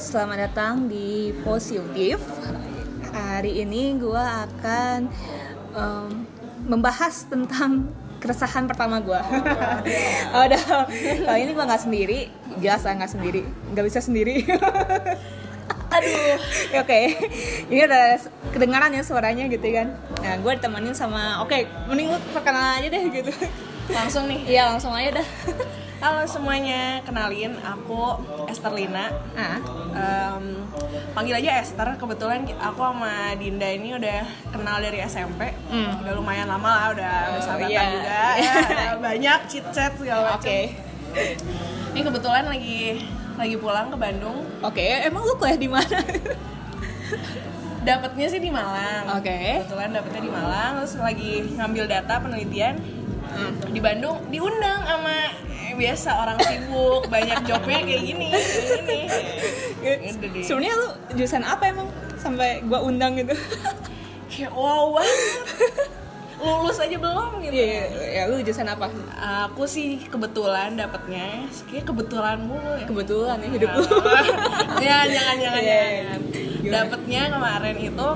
selamat datang di Positif. Hari ini gue akan em, membahas tentang keresahan pertama gue. oh, udah. Kali ini gue nggak sendiri, jelas nggak sendiri, nggak bisa sendiri. Aduh, oke. Ini udah kedengaran ya suaranya gitu kan. Nah, gue ditemenin sama, oke, mending lu perkenalan aja deh gitu. Langsung nih. Iya, langsung aja dah. Halo semuanya, kenalin aku Esther Lina. Ah, Em, panggil aja Esther. Kebetulan aku sama Dinda ini udah kenal dari SMP. Hmm. Udah lumayan lama lah, udah, udah sahabatan iya. juga. Ya, banyak chit chat segala macam. oke. Ini kebetulan lagi lagi pulang ke Bandung. Oke, emang lu kuliah di mana? Dapatnya sih di Malang. Oke. Kebetulan dapetnya di Malang, terus lagi ngambil data penelitian Hmm. di Bandung diundang sama biasa orang sibuk banyak jobnya kayak gini kayak gini deh. Sebenarnya lu jurusan apa emang sampai gua undang gitu? kayak wow lulus aja belum gitu Iya, ya lu jurusan apa? aku sih kebetulan dapetnya kayak kebetulan mulu ya Kebetulan ya hidup lu. ya jangan jangan iya. jangan Gimana? dapetnya kemarin itu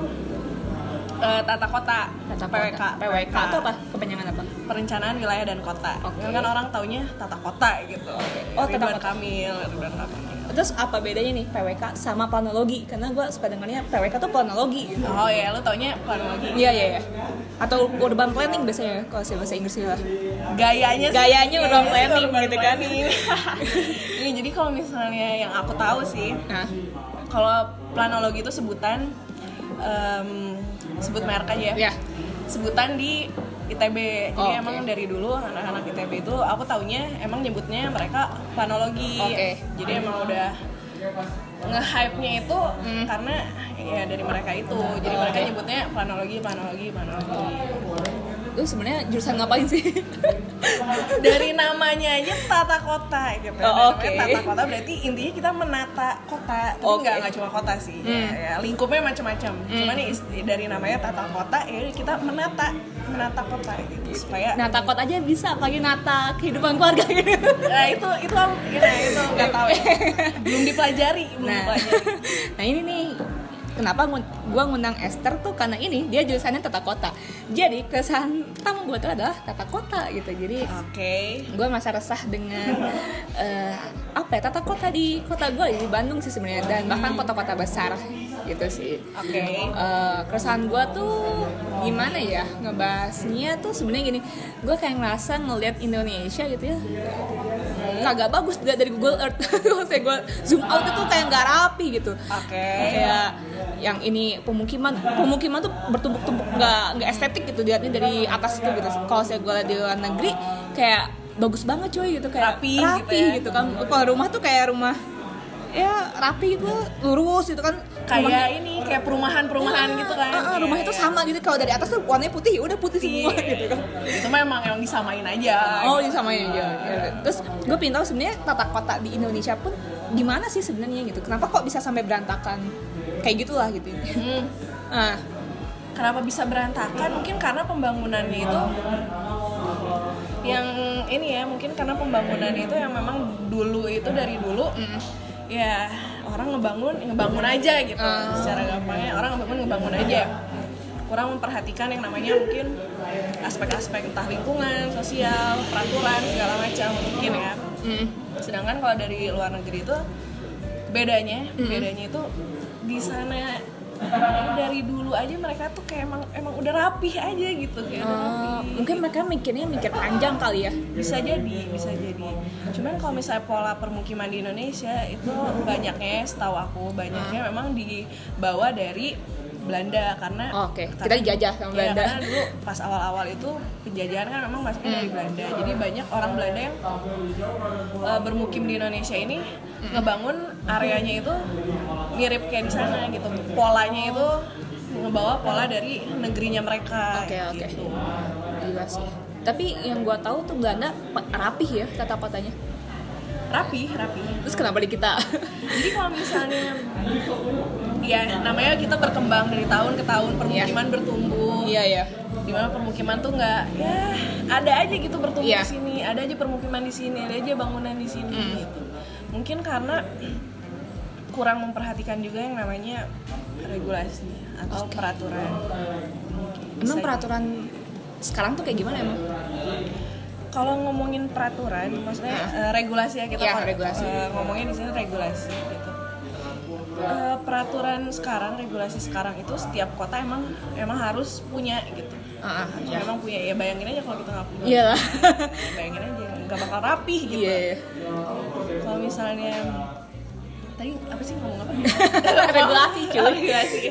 eh, tata kota Tata PWK kota. PWK itu apa? Kepanjangan apa? Perencanaan wilayah dan kota Oke. kan orang taunya tata kota gitu Oh, tata Ridwan kota. Kamil Ridwan Kamil Terus apa bedanya nih PWK sama planologi? Karena gua suka dengarnya PWK tuh planologi gitu. oh ya lu taunya planologi Iya, iya, iya. Atau urban planning biasanya kalau bahasa Inggris lah. gayanya sih Gayanya urban sih planning urban gitu kan. Iya, jadi kalau misalnya yang aku tahu sih Nah, kalau planologi itu sebutan em, sebut merek aja ya ya. sebutan di ITB jadi Oh, oke. emang dari dulu anak-anak ITB itu aku taunya emang nyebutnya mereka planologi Oke. jadi emang udah nge-hype-nya itu karena ya dari mereka itu jadi mereka Oke. nyebutnya planologi planologi planologi Lu sebenarnya jurusan ngapain sih? dari namanya aja tata kota gitu. Oh, oke. Tata kota berarti intinya kita menata kota, tapi Oke. nggak nggak cuma kota sih. Ya, Hmm. ya, lingkupnya macam-macam. Cuman is- dari namanya tata kota, ya kita menata menata kota gitu supaya. Nata kot aja bisa, apalagi nata kehidupan keluarga gitu. Nah itu itu ya, itu nggak tahu ya. Belum dipelajari, belum Nah, dipelajari. nah ini nih kenapa gua ngundang Esther tuh karena ini dia jurusannya tata kota. Jadi kesan pertama gua tuh adalah tata kota gitu. Jadi Oke. gue masa resah dengan eh, apa ya tata kota di kota gue di Bandung sih sebenarnya dan bahkan kota-kota besar gitu sih. Oke. Eh, keresahan gue tuh gimana ya ngebahasnya tuh sebenarnya gini gue kayak ngerasa ngelihat Indonesia gitu ya kagak bagus dilihat dari Google Earth kalau saya gue zoom out itu kayak nggak rapi gitu Oke. kayak yang ini pemukiman pemukiman tuh bertumpuk-tumpuk nggak nggak estetik gitu dilihatnya dari atas itu gitu kalau saya gue lihat di luar negeri kayak bagus banget cuy gitu kayak Rapi gitu ya. gitu kan kalau rumah tuh kayak rumah ya rapi gitu lurus gitu kan. Kayak ini kayak perumahan-perumahan gitu kan. Ah, ah, Iya, rumah itu iya. sama gitu. Kalau dari atas tuh warnanya putih ya udah putih semua gitu kan. Itu memang yang disamain aja. oh ini sama aja Ya, terus gue tahu sebenarnya tata kota di Indonesia pun gimana sih sebenarnya gitu? Kenapa kok bisa sampai berantakan? Kayak gitulah gitu. Hmm. ah. Kenapa bisa berantakan? Mungkin karena pembangunannya itu yang ini ya, mungkin karena pembangunannya itu yang memang dulu itu dari dulu ya orang ngebangun ngebangun aja gitu. Ah. Secara gampangnya orang ngebangun ngebangun aja. Kurang memperhatikan yang namanya mungkin aspek-aspek entah lingkungan, sosial, peraturan segala macam mungkin ya. mm. Sedangkan kalau dari luar negeri itu bedanya, bedanya itu di sana dari dulu aja mereka tuh kayak emang emang udah rapih aja gitu kayak udah Eh, rapih. mungkin mereka mikirnya mikir panjang kali ya bisa jadi bisa jadi cuman kalau misalnya pola permukiman di Indonesia itu banyaknya setahu aku banyaknya memang dibawa dari Belanda karena Oh, oke. Kita dijajah sama Iya, Belanda. karena dulu pas awal-awal itu penjajahan kan memang masuknya dari Belanda jadi banyak orang Belanda yang uh, bermukim di Indonesia ini ngebangun areanya itu mirip kayak di sana gitu. Polanya itu ngebawa pola dari negerinya mereka Oke, oke. gitu. gila sih. Tapi yang gua tahu tuh Belanda rapih ya tata kotanya. Rapi rapi terus kenapa di kita? Jadi kalau misalnya ya namanya kita berkembang dari tahun ke tahun permukiman bertumbuh. Iya ya di mana permukiman tuh nggak ya ada aja gitu bertumbuh Iya. di sini ada aja permukiman di sini ada aja bangunan di sini Hmm. gitu. Mungkin karena kurang memperhatikan juga yang namanya regulasi atau peraturan Emang Bisa- peraturan sekarang tuh kayak gimana emang? kalau ngomongin peraturan maksudnya eh, regulasi ya kita Ya, regulasi. eh, ngomongin di sini regulasi gitu Eh, peraturan sekarang regulasi sekarang itu setiap kota emang emang harus punya gitu Ah, ah, Ya, emang punya ya bayangin aja kalau kita nggak punya Iya lah. bayangin aja nggak bakal rapih gitu Iya. kalau misalnya tadi apa sih ngomong apa Regulasi, cuy. regulasi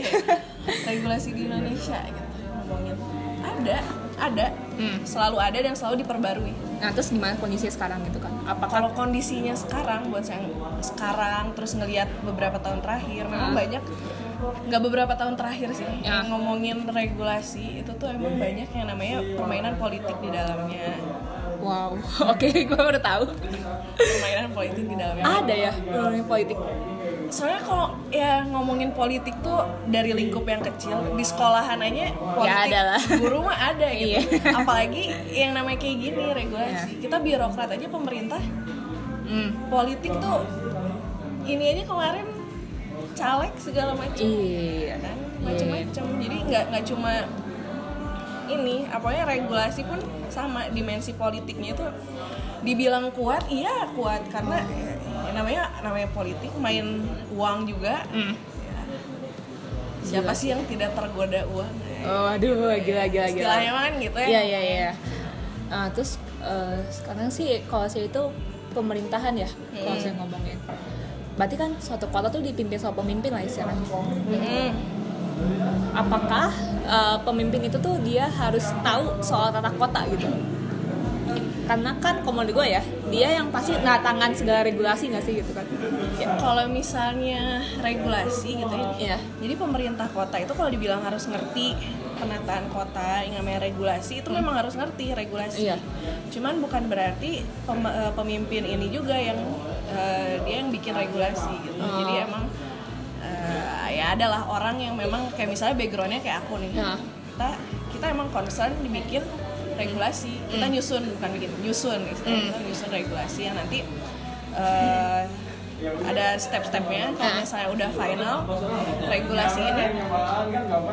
regulasi di Indonesia gitu ngomongin ada ada Hmm. selalu ada dan selalu diperbarui Nah terus gimana kondisinya sekarang gitu kan? Apakah kalau kondisinya sekarang buat saya sekarang terus ngelihat beberapa tahun terakhir memang Ah. banyak nggak beberapa tahun terakhir sih Ya. yang ngomongin regulasi itu tuh emang banyak yang namanya permainan politik di dalamnya wow, oke, gue baru tahu. permainan politik di dalamnya Ada ya ngomongin politik. soalnya kalau ya ngomongin politik tuh dari lingkup yang kecil di sekolahan aja politik ada lah. guru mah ada gitu Iya. apalagi yang namanya kayak gini regulasi kita birokrat aja pemerintah Hmm. politik tuh ini aja kemarin caleg segala macam Iya. kan macam-macam jadi nggak nggak cuma ini apanya regulasi pun sama dimensi politiknya itu dibilang kuat iya kuat karena ya, namanya namanya politik main uang juga Hmm. siapa sih yang tidak tergoda uang Oh, aduh, gila, gila, gila. istilahnya kan gitu ya Iya, iya, iya. Nah, terus eh, sekarang sih kalau saya itu pemerintahan ya, kalau Hmm. saya ngomongin. Berarti kan suatu kota tuh dipimpin sama pemimpin lah istilahnya. Mm-mm. Apakah eh, pemimpin itu tuh dia harus tahu soal tata kota gitu? Karena kan menurut gue ya, dia yang pasti tangan segala regulasi nggak sih gitu kan? Ya. kalau misalnya regulasi gitu ya Iya. Jadi pemerintah kota itu kalau dibilang harus ngerti penataan kota yang namanya regulasi itu memang harus ngerti regulasi. Iya. Cuman bukan berarti pem- eh, pemimpin ini juga yang eh, dia yang bikin regulasi gitu. Oh. Jadi emang eh, ya adalah orang yang memang kayak misalnya backgroundnya kayak aku nih. Ya. Kita kita emang concern dibikin regulasi. Kita nyusun bukan bikin nyusun istilahnya. Kita nyusun regulasi yang nanti eh, ada step-stepnya kalau misalnya udah final regulasi ini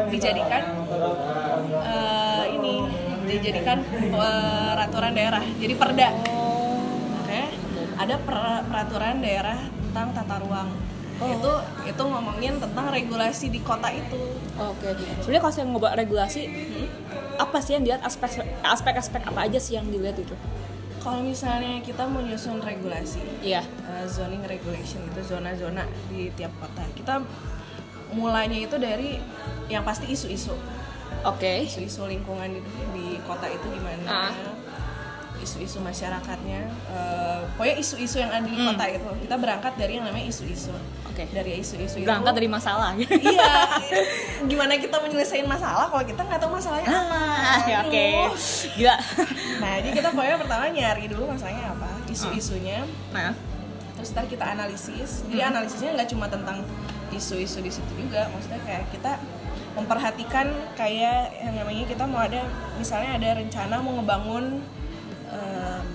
dijadikan eh, ini dijadikan peraturan daerah jadi perda ada per- peraturan daerah tentang tata ruang itu itu ngomongin tentang regulasi di kota itu Oke. Sebenarnya kalau saya ngobrol regulasi, apa sih yang dilihat aspek aspek-aspek apa aja sih yang dilihat itu? kalau misalnya kita mau nyusun regulasi Iya. uh, zoning regulation itu zona-zona di tiap kota kita mulainya itu dari yang pasti isu-isu Oke. isu-isu lingkungan di, di kota itu gimana Ah. Isu-isu masyarakatnya eh, pokoknya isu-isu yang ada di kota itu kita berangkat dari yang namanya isu-isu Hmm. Oke. dari isu-isu itu Berangkat dari masalah. iya gimana kita menyelesaikan masalah kalau kita nggak tahu masalahnya apa Ah, ya, oke. Aduh. Gila. nah jadi kita pokoknya pertama nyari dulu masalahnya apa isu-isunya Nah, terus ntar kita analisis jadi analisisnya nggak cuma tentang isu-isu di situ juga maksudnya kayak kita memperhatikan kayak yang namanya kita mau ada misalnya ada rencana mau ngebangun em,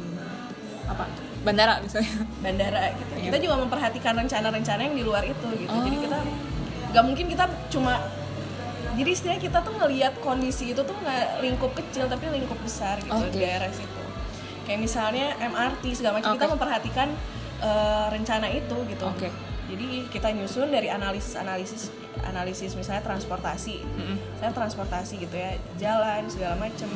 apa? Bandara misalnya. bandara gitu Iya. kita juga memperhatikan rencana-rencana yang di luar itu gitu Oh. jadi kita nggak mungkin kita cuma jadi istilahnya kita tuh ngelihat kondisi itu tuh nggak lingkup kecil tapi lingkup besar gitu di daerah situ kayak misalnya MRT segala macam kita Oke. memperhatikan eh, rencana itu gitu Oke. jadi kita nyusun dari analisis analisis analisis misalnya transportasi saya transportasi gitu ya jalan segala macem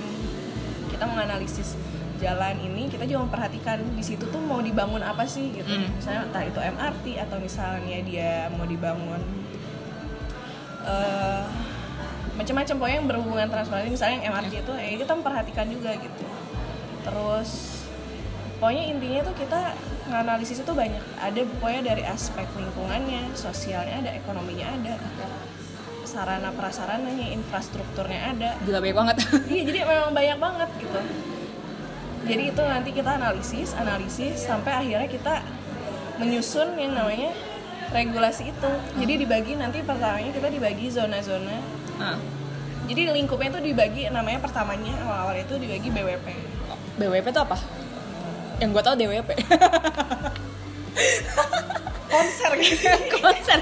kita menganalisis jalan ini kita juga memperhatikan di situ tuh mau dibangun apa sih gitu. Mm. misalnya entah itu MRT atau misalnya dia mau dibangun eh macam-macam pokoknya yang berhubungan transportasi misalnya yang MRT itu ya kita memperhatikan juga gitu. Terus pokoknya intinya tuh kita nganalisis itu banyak. Ada pokoknya dari aspek lingkungannya sosialnya ada ekonominya ada sarana prasarananya infrastrukturnya ada. Gila banyak banget. iya jadi memang banyak banget gitu jadi itu nanti kita analisis analisis sampai akhirnya kita menyusun yang namanya regulasi itu. Jadi dibagi nanti pertamanya kita dibagi zona-zona. Nah, jadi lingkupnya itu dibagi namanya pertamanya awal-awal itu dibagi BWP BWP itu apa? Yang gue tau DWP. konser. Gitu konser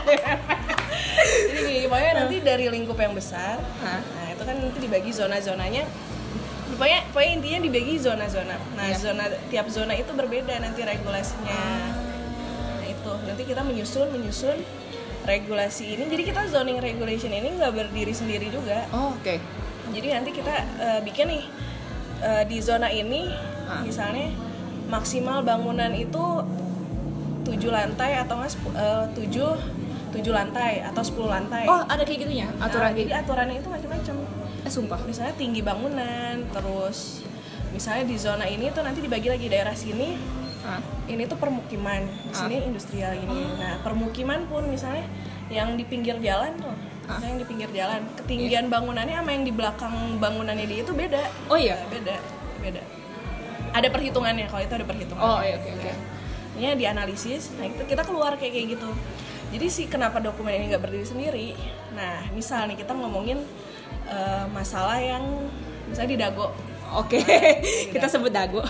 jadi gini pokoknya nanti dari lingkup yang besar Hah? nah itu kan nanti dibagi zona-zonanya pokoknya pokoknya intinya dibagi zona-zona. Nah Iya. zona tiap zona itu berbeda nanti regulasinya. Nah itu. Nanti kita menyusun menyusun regulasi ini. Jadi kita zoning regulation ini nggak berdiri sendiri juga. Oh, oke. Jadi nanti kita eh, bikin nih eh, di zona ini Ah. misalnya maksimal bangunan itu tujuh lantai atau nggak eh, tujuh tujuh lantai atau 10 lantai. Oh ada kayak gitunya aturan Nah, gitu jadi aturannya itu macam-macam eh sumpah misalnya tinggi bangunan terus misalnya di zona ini tuh nanti dibagi lagi daerah sini ah. ini tuh permukiman di Ah. sini industrial ini. Nah permukiman pun misalnya yang di pinggir jalan tuh Ah. misalnya yang di pinggir jalan ketinggian bangunannya sama yang di belakang bangunannya dia itu beda. Oh iya? Beda beda. Ada perhitungannya kalau itu ada perhitungan. Oh iya oke oke. Ini dianalisis nah itu kita keluar kayak kayak gitu. Jadi sih kenapa dokumen ini nggak berdiri sendiri? Nah misal nih kita ngomongin eh, masalah yang misalnya di dago Oke, kita sebut dago.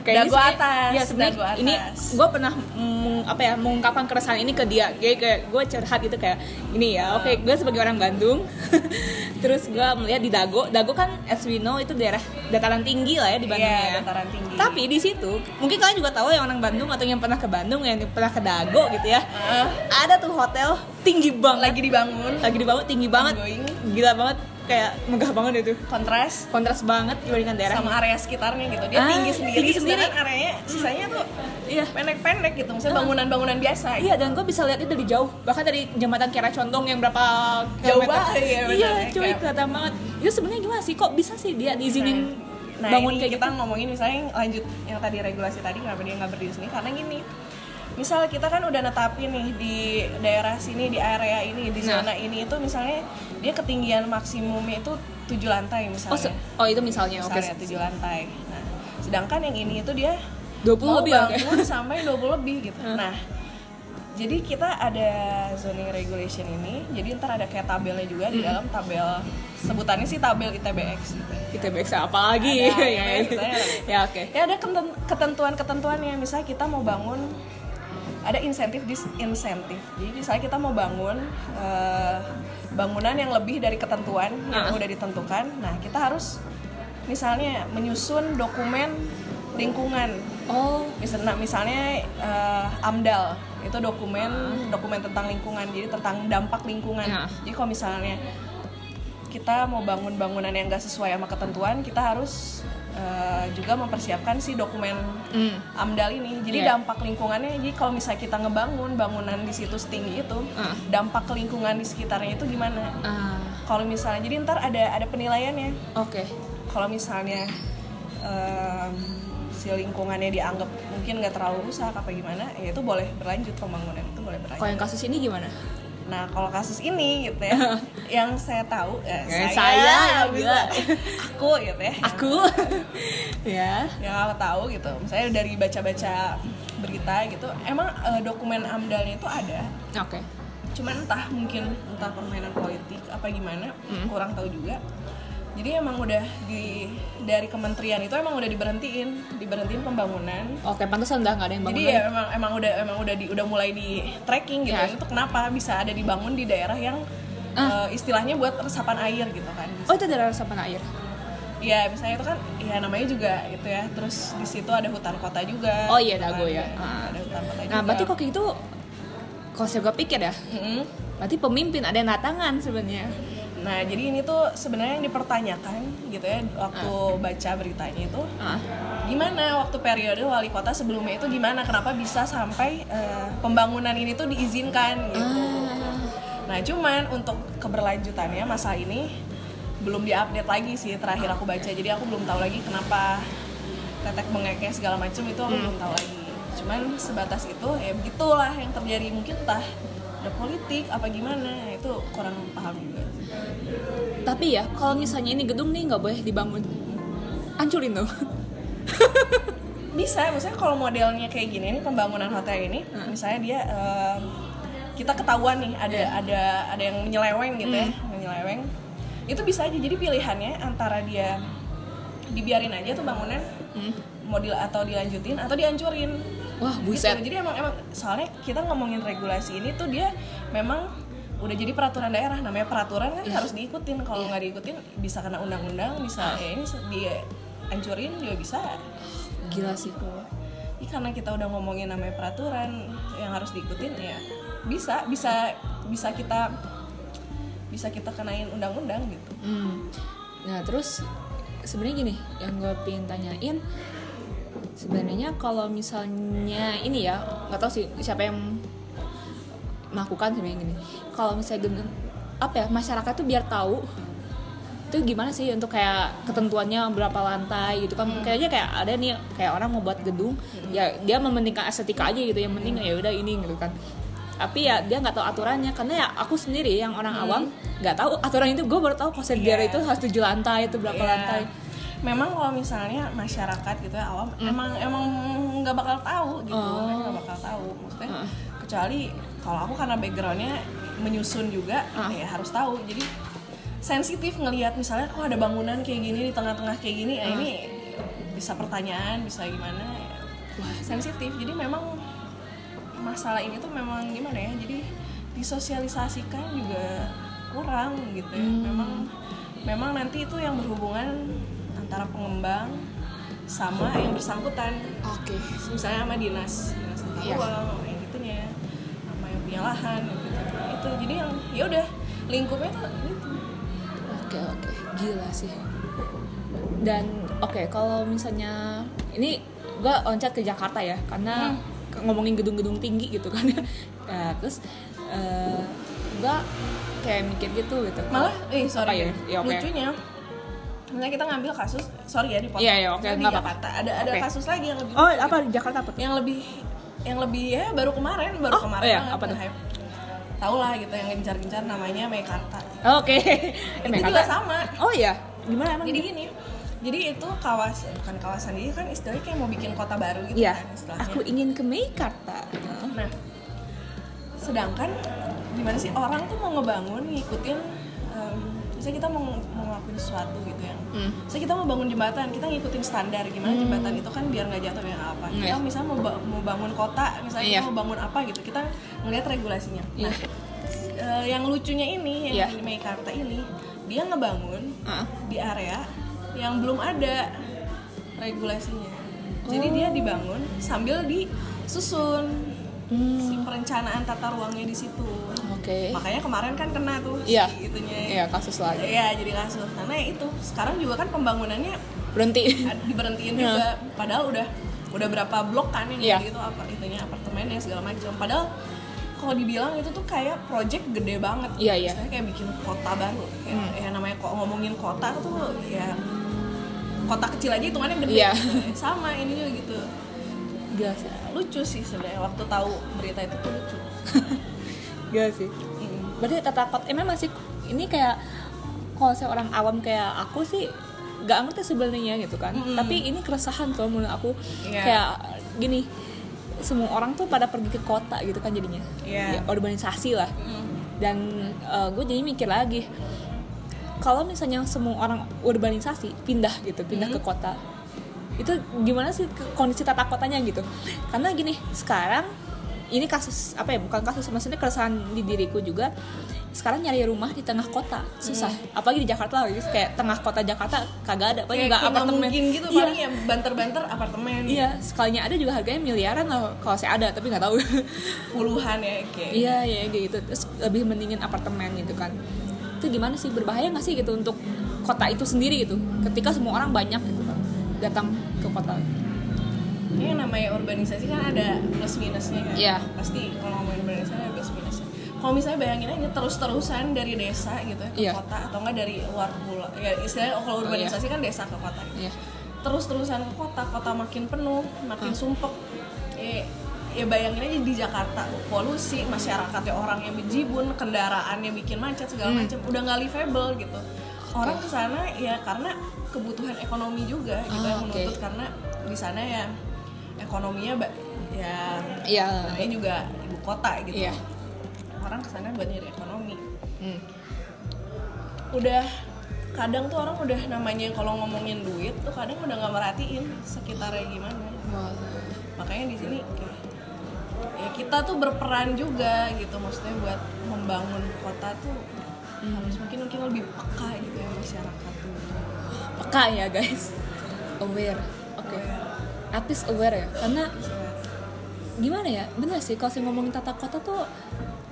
Dago sebenarnya- atas, Ya sebenarnya dago atas. ini gue pernah meng- apa ya mengungkapkan keresahan ini ke dia. Jadi kayak gue curhat gitu kayak ini ya. Oke, gue sebagai orang Bandung, terus gue melihat di dago. Dago kan as we know itu daerah dataran tinggi lah ya di Bandung Iya, ya. dataran tinggi. Tapi di situ mungkin kalian juga tahu yang orang Bandung atau yang pernah ke Bandung yang pernah ke Dago gitu ya. Ah, Ada tuh hotel tinggi banget. lagi dibangun lagi dibangun tinggi banget. Ongoing. Gila banget kayak megah banget itu. kontras. Kontras banget dibandingkan daerah. Sama area sekitarnya gitu. Dia Ah, tinggi sendiri. tinggi sendiri. areanya sisanya tuh Iya. pendek-pendek gitu. Misalnya bangunan-bangunan biasa. Iya dan gue bisa lihat itu dari jauh. Bahkan dari jembatan Kiara Condong yang berapa Jauh banget, iya, Iya ya, cuy kelihatan banget. Itu sebenarnya gimana sih? Kok bisa sih dia diizinin Nah, bangun ini kayak kita gitu? ngomongin misalnya lanjut yang tadi regulasi tadi kenapa dia nggak berdiri sini? Karena gini misal kita kan udah netapin nih di daerah sini di area ini di Nah. zona ini itu misalnya dia ketinggian maksimumnya itu tujuh lantai Oh, misalnya se- oh itu misalnya oke. misalnya tujuh lantai nah sedangkan yang ini itu dia 20 mau lebih bangun sampai 20 lebih gitu nah jadi kita ada zoning regulation ini jadi ntar ada kayak tabelnya juga di dalam tabel sebutannya sih tabel ITBX gitu. Bisa apa lagi? Ada, ya, ya, ya. oke. ya ada keten- ketentuan-ketentuannya misalnya kita mau bangun ada insentif disinsentif jadi misalnya kita mau bangun eh, bangunan yang lebih dari ketentuan yang Ah. udah ditentukan. Nah kita harus misalnya menyusun dokumen lingkungan. Oh, nah, misalnya eh, AMDAL itu dokumen dokumen tentang lingkungan jadi tentang dampak lingkungan. Ya. jadi kalau misalnya kita mau bangun bangunan yang nggak sesuai sama ketentuan kita harus eh, juga mempersiapkan si dokumen hmm. AMDAL ini jadi Iya. dampak lingkungannya jadi kalau misalnya kita ngebangun bangunan di situ setinggi itu Ah. dampak lingkungan di sekitarnya itu gimana Ah, kalau misalnya jadi ntar ada ada penilaiannya oke. kalau misalnya em, si lingkungannya dianggap mungkin nggak terlalu rusak apa gimana ya itu boleh berlanjut pembangunan itu boleh berlanjut Kalau yang kasus ini gimana? Nah kalau kasus ini gitu ya yang saya tahu ya, Ya, saya, saya, nggak bisa. aku gitu ya Aku ya. yang aku tahu gitu misalnya dari baca-baca berita gitu emang eh, dokumen amdalnya itu ada Oke. cuman entah mungkin entah permainan politik apa gimana Hmm. kurang tahu juga jadi emang udah di dari kementerian itu emang udah diberhentiin diberhentiin pembangunan Oke, pantesan udah nggak ada yang bangun. jadi ya emang emang udah emang udah di udah mulai di tracking gitu Ya. itu kenapa bisa ada dibangun di daerah yang Ah. eh, istilahnya buat resapan air gitu kan Oh, itu ada resapan air. ya misalnya itu kan ya namanya juga gitu ya terus di situ ada hutan kota juga Oh iya, gitu Dago kan. ya. Ah. ada hutan kota juga Nah, berarti kok gitu kalau saya gue pikir ya, Mm-mm. berarti pemimpin ada yang tangan sebenarnya. Nah, jadi ini tuh sebenarnya yang dipertanyakan gitu ya waktu baca beritanya itu Ah. gimana waktu periode wali kota sebelumnya itu gimana kenapa bisa sampai eh, pembangunan ini tuh diizinkan gitu. Ah. Nah, cuman untuk keberlanjutannya masa ini belum diupdate lagi sih terakhir aku baca. Jadi aku belum tahu lagi kenapa tetek bengeknya segala macam itu aku belum tahu lagi. Cuman sebatas itu ya begitulah yang terjadi mungkin entah ada politik apa gimana itu kurang paham juga. Tapi ya, kalau misalnya ini gedung nih nggak boleh dibangun, hancurin dong. bisa misalnya kalau modelnya kayak gini ini pembangunan hotel ini misalnya dia em, kita ketahuan nih ada ada ada yang menyeleweng gitu ya menyeleweng itu bisa aja jadi pilihannya antara dia dibiarin aja tuh bangunan Hmm. model atau dilanjutin atau dihancurin Wah, Gitu. buset. Jadi emang emang soalnya kita ngomongin regulasi ini tuh dia memang udah jadi peraturan daerah namanya peraturan kan harus diikutin. Kalau nggak diikutin bisa kena undang-undang bisa ya ini dia hancurin juga bisa. Gila sih. gitu Jadi karena kita udah ngomongin namanya peraturan yang harus diikutin ya bisa bisa bisa kita bisa kita kenain undang-undang gitu. Hmm. Nah terus sebenarnya gini yang gue pengen tanyain sebenarnya kalau misalnya ini ya nggak tahu sih siapa yang melakukan sebenarnya gini. Kalau misalnya gen- apa ya masyarakat tuh biar tahu itu gimana sih untuk kayak ketentuannya berapa lantai gitu kan. Kayaknya kayak ada nih kayak orang mau buat gedung ya dia mementingkan estetika aja gitu yang penting ya udah ini gitu kan. Tapi ya dia nggak tahu aturannya karena ya aku sendiri yang orang awam nggak tahu aturan itu. Gue baru tahu kalau Iya. itu harus tujuh lantai itu berapa Ya, lantai. Memang kalau misalnya masyarakat gitu ya awam emang emang nggak bakal tahu gitu. Oh. nggak bakal tahu. Maksudnya Heeh. kecuali kalau aku karena backgroundnya menyusun juga Ah. ya harus tahu. Jadi sensitif ngelihat misalnya kok ada bangunan kayak gini di tengah-tengah kayak gini. Ya ini bisa pertanyaan bisa gimana ya. wah sensitif. Jadi memang masalah ini tuh memang gimana ya jadi disosialisasikan juga kurang gitu ya. Memang memang nanti itu yang berhubungan antara pengembang sama yang bersangkutan. Oke. Misalnya sama dinas dinas tata ruang yang gitunya sama yang punya lahan gitu itu jadi yang ya udah lingkupnya tuh gitu. Oke oke. Gila sih. Dan oke kalau misalnya ini gue loncat ke Jakarta ya karena ke- ngomongin gedung-gedung tinggi gitu kan ya. Terus eh gue kayak mikir gitu gitu. Malah eh sorry. Ya? Ya, oke. lucunya misalnya kita ngambil kasus sorry ya di Iya, di nggak apa-apa. Jakarta. Ada ada Oke. kasus lagi yang lebih oh apa? Di Jakarta apa tuh? Yang lebih yang lebih ya baru kemarin baru Oh, kemarin iya, banget apa tuh? nge-hype. Tahu lah gitu yang gencar-gencar namanya Meikarta oke eh, itu Mekarta. juga sama oh iya gimana emang jadi gini jadi itu kawasan bukan kawasan dia kan istilahnya kayak mau bikin kota baru gitu Iya, kan istilahnya aku ingin ke Meikarta. Nah, sedangkan gimana sih orang tuh mau ngebangun ngikutin em, misalnya kita mau, mau ngelakuin sesuatu gitu yang Hmm. misalnya kita mau bangun jembatan kita ngikutin standar gimana jembatan itu kan biar nggak jatuh biar nggak apa Hmm, kita iya. misalnya mau, ba- mau bangun kota misalnya Iya. kita mau bangun apa gitu kita ngeliat regulasinya nah eh, yang lucunya ini Iya. yang di Meikarta ini dia ngebangun Ah. di area yang belum ada regulasinya jadi Oh. dia dibangun sambil disusun Hmm. si perencanaan tata ruangnya di situ. Oke. Makanya kemarin kan kena tuh Iya. si itunya. Iya kasus lagi. Iya, jadi kasus. Karena itu sekarang juga kan pembangunannya Berhenti. diberhentiin Iya. juga. Padahal udah udah berapa blok kan yang Iya. jadi itu apa itunya apartemennya segala macam. Padahal kalau dibilang itu tuh kayak project gede banget. Iya, iya. Istilahnya kayak bikin kota baru. Kayak ya namanya kok ngomongin kota tuh ya kota kecil aja hitungannya gede gitu. Sama ini juga gitu. Sih. Lucu sih sebenarnya waktu tahu berita itu tuh lucu. Gila sih. Mm. Berarti tata kota emang masih ini kayak kalau saya orang awam kayak aku sih nggak ngerti sebenarnya gitu kan. Mm-mm. Tapi ini keresahan tuh menurut aku Iya. kayak gini semua orang tuh pada pergi ke kota gitu kan jadinya. Iya. Ya, urbanisasi lah. Mm. Dan gue jadi mikir lagi kalau misalnya semua orang urbanisasi pindah gitu pindah ke kota itu gimana sih kondisi tata kotanya gitu? Karena gini sekarang ini kasus apa ya bukan kasus maksudnya keresahan di diriku juga. Sekarang nyari rumah di tengah kota susah. Apalagi di Jakarta lagi kayak tengah kota Jakarta kagak ada paling Kayak juga apartemen. mungkin gitu iya, paling ya banter-banter apartemen. Iya sekalinya ada juga harganya miliaran lah kalau saya ada tapi nggak tahu. Puluhan ya kayak Iya ya kayak gitu. Terus lebih mendingin apartemen gitu kan. Itu gimana sih berbahaya nggak sih gitu untuk kota itu sendiri gitu? Ketika semua orang banyak gitu kan datang ke kota ini yang namanya urbanisasi kan ada plus minusnya kan Iya. pasti kalau ngomongin urbanisasi ada plus minusnya kalau misalnya bayangin aja terus-terusan dari desa gitu ya, ke Iya. kota atau enggak dari luar pulau ya istilahnya kalau Oh, urbanisasi kan desa ke kota gitu. Iya. terus-terusan ke kota kota makin penuh makin sumpek ya, ya bayangin aja di Jakarta polusi masyarakatnya orang yang bejibun kendaraannya bikin macet segala Hmm. macam udah nggak livable gitu orang ke sana ya karena kebutuhan ekonomi juga gitu Ah, yang menuntut karena di sana ya ekonominya ya Iya. namanya juga ibu kota gitu Iya. orang ke sana buat nyari ekonomi Hmm. udah kadang tuh orang udah namanya kalau ngomongin duit tuh kadang udah nggak merhatiin sekitarnya gimana Wah. makanya di sini kayak ya kita tuh berperan juga gitu maksudnya buat membangun kota tuh harus mungkin mungkin lebih peka gitu ya masyarakat tuh. Peka ya guys. Aware. Oke. At least aware ya. Karena gimana ya? Bener sih kalau saya ngomongin tata kota tuh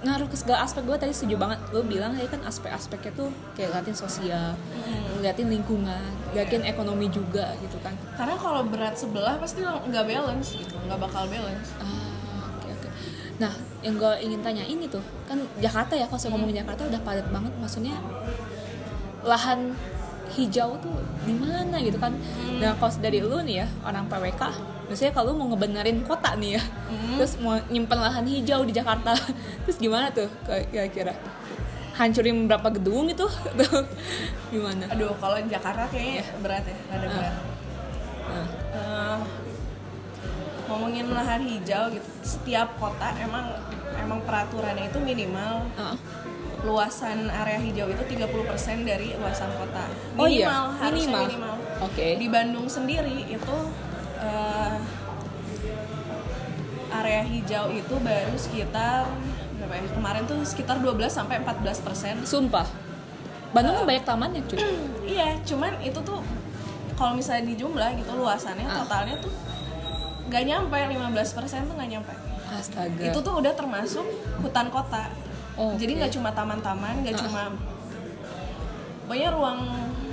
ngaruh ke segala aspek. Gue tadi setuju banget. Lo bilang tadi kan aspek-aspeknya tuh kayak ngeliatin sosial ngeliatin lingkungan ngeliatin ekonomi juga gitu kan. Karena kalau berat sebelah pasti nggak balance gitu nggak bakal balance. Ah. Nah, yang gue ingin tanya ini tuh, kan Jakarta ya, kalau saya ngomongin Jakarta udah padat banget, maksudnya lahan hijau tuh di mana gitu kan? Nah, kalau dari lu nih ya, orang PWK, misalnya kalau mau ngebenerin kota nih ya, terus mau nyimpen lahan hijau di Jakarta, terus gimana tuh kira-kira? Hancurin berapa gedung itu? Gimana? aduh kalau di Jakarta kayaknya berat ya ada berat Nah, Eh, ngomongin lahan hijau gitu setiap kota emang emang peraturannya itu minimal ah. luasan area hijau itu 30% dari luasan kota Oh iya, harusnya minimal. minimal Oke. di Bandung sendiri itu eh, area hijau itu baru sekitar berapa ya kemarin tuh sekitar 12 sampai 14 persen Sumpah. Bandung kan banyak tamannya cuy. iya cuman itu tuh kalau misalnya di jumlah gitu luasannya Ah. totalnya tuh nggak nyampe 15 persen tuh nggak nyampe Astaga. itu tuh udah termasuk hutan kota Oke. jadi nggak cuma taman-taman nggak Ah. cuma pokoknya ruang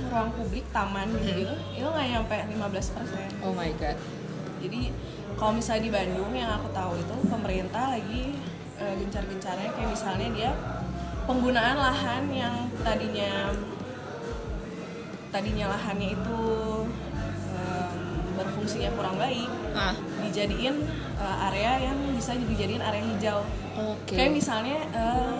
ruang publik taman gitu gitu Hmm. itu nggak nyampe 15 persen Oh my god. jadi kalau misalnya di Bandung yang aku tahu itu pemerintah lagi eh, gencar-gencarnya kayak misalnya dia penggunaan lahan yang tadinya tadinya lahannya itu em, berfungsinya kurang baik Ah. Dijadiin eh, area yang bisa dijadiin area hijau Oke. kayak misalnya eh,